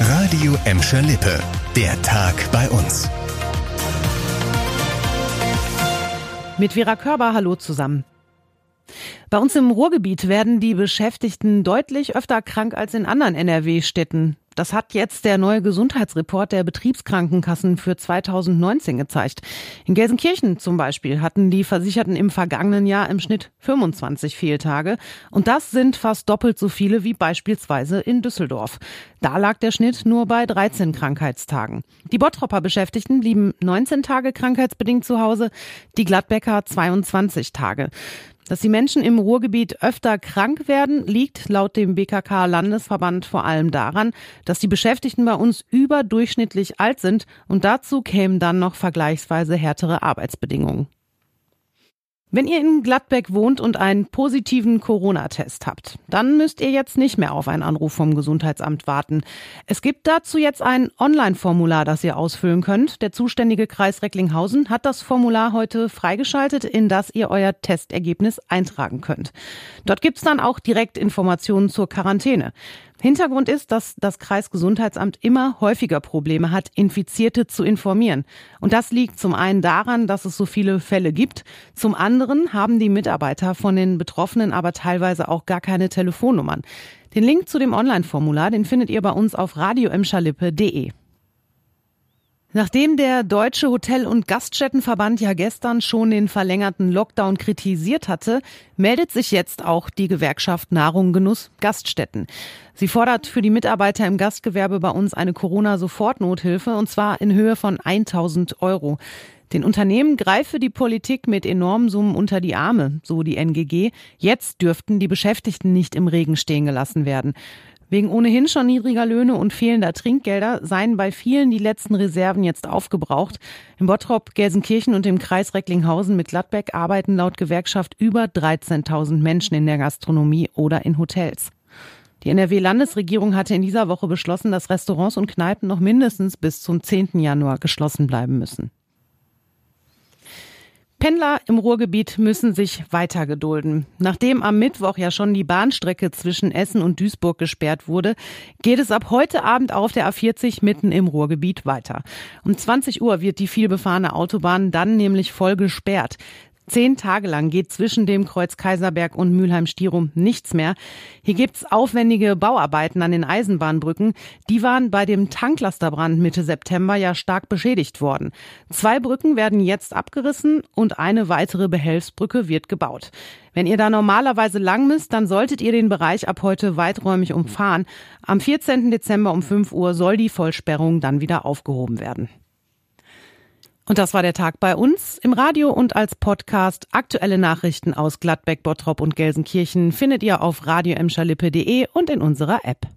Radio Emscher Lippe. Der Tag bei uns. Mit Vera Körber, hallo zusammen. Bei uns im Ruhrgebiet werden die Beschäftigten deutlich öfter krank als in anderen NRW-Städten. Das hat jetzt der neue Gesundheitsreport der Betriebskrankenkassen für 2019 gezeigt. In Gelsenkirchen zum Beispiel hatten die Versicherten im vergangenen Jahr im Schnitt 25 Fehltage. Und das sind fast doppelt so viele wie beispielsweise in Düsseldorf. Da lag der Schnitt nur bei 13 Krankheitstagen. Die Bottropper Beschäftigten blieben 19 Tage krankheitsbedingt zu Hause, die Gladbecker 22 Tage. Dass die Menschen im Ruhrgebiet öfter krank werden, liegt laut dem BKK-Landesverband vor allem daran, dass die Beschäftigten bei uns überdurchschnittlich alt sind und dazu kämen dann noch vergleichsweise härtere Arbeitsbedingungen. Wenn ihr in Gladbeck wohnt und einen positiven Corona-Test habt, dann müsst ihr jetzt nicht mehr auf einen Anruf vom Gesundheitsamt warten. Es gibt dazu jetzt ein Online-Formular, das ihr ausfüllen könnt. Der zuständige Kreis Recklinghausen hat das Formular heute freigeschaltet, in das ihr euer Testergebnis eintragen könnt. Dort gibt's dann auch direkt Informationen zur Quarantäne. Hintergrund ist, dass das Kreisgesundheitsamt immer häufiger Probleme hat, Infizierte zu informieren. Und das liegt zum einen daran, dass es so viele Fälle gibt. Zum anderen haben die Mitarbeiter von den Betroffenen aber teilweise auch gar keine Telefonnummern. Den Link zu dem Online-Formular, den findet ihr bei uns auf radioemschalippe.de. Nachdem der Deutsche Hotel- und Gaststättenverband ja gestern schon den verlängerten Lockdown kritisiert hatte, meldet sich jetzt auch die Gewerkschaft Nahrung Genuss Gaststätten. Sie fordert für die Mitarbeiter im Gastgewerbe bei uns eine Corona-Sofortnothilfe und zwar in Höhe von 1000 Euro. Den Unternehmen greife die Politik mit enormen Summen unter die Arme, so die NGG. Jetzt dürften die Beschäftigten nicht im Regen stehen gelassen werden. Wegen ohnehin schon niedriger Löhne und fehlender Trinkgelder seien bei vielen die letzten Reserven jetzt aufgebraucht. Im Bottrop, Gelsenkirchen und im Kreis Recklinghausen mit Gladbeck arbeiten laut Gewerkschaft über 13.000 Menschen in der Gastronomie oder in Hotels. Die NRW-Landesregierung hatte in dieser Woche beschlossen, dass Restaurants und Kneipen noch mindestens bis zum 10. Januar geschlossen bleiben müssen. Pendler im Ruhrgebiet müssen sich weiter gedulden. Nachdem am Mittwoch ja schon die Bahnstrecke zwischen Essen und Duisburg gesperrt wurde, geht es ab heute Abend auf der A40 mitten im Ruhrgebiet weiter. Um 20 Uhr wird die vielbefahrene Autobahn dann nämlich voll gesperrt. Zehn Tage lang geht zwischen dem Kreuz Kaiserberg und Mülheim-Stierum nichts mehr. Hier gibt's aufwendige Bauarbeiten an den Eisenbahnbrücken. Die waren bei dem Tanklasterbrand Mitte September ja stark beschädigt worden. Zwei Brücken werden jetzt abgerissen und eine weitere Behelfsbrücke wird gebaut. Wenn ihr da normalerweise lang müsst, dann solltet ihr den Bereich ab heute weiträumig umfahren. Am 14. Dezember um 5 Uhr soll die Vollsperrung dann wieder aufgehoben werden. Und das war der Tag bei uns im Radio und als Podcast. Aktuelle Nachrichten aus Gladbeck, Bottrop und Gelsenkirchen findet ihr auf radioemschalippe.de und in unserer App.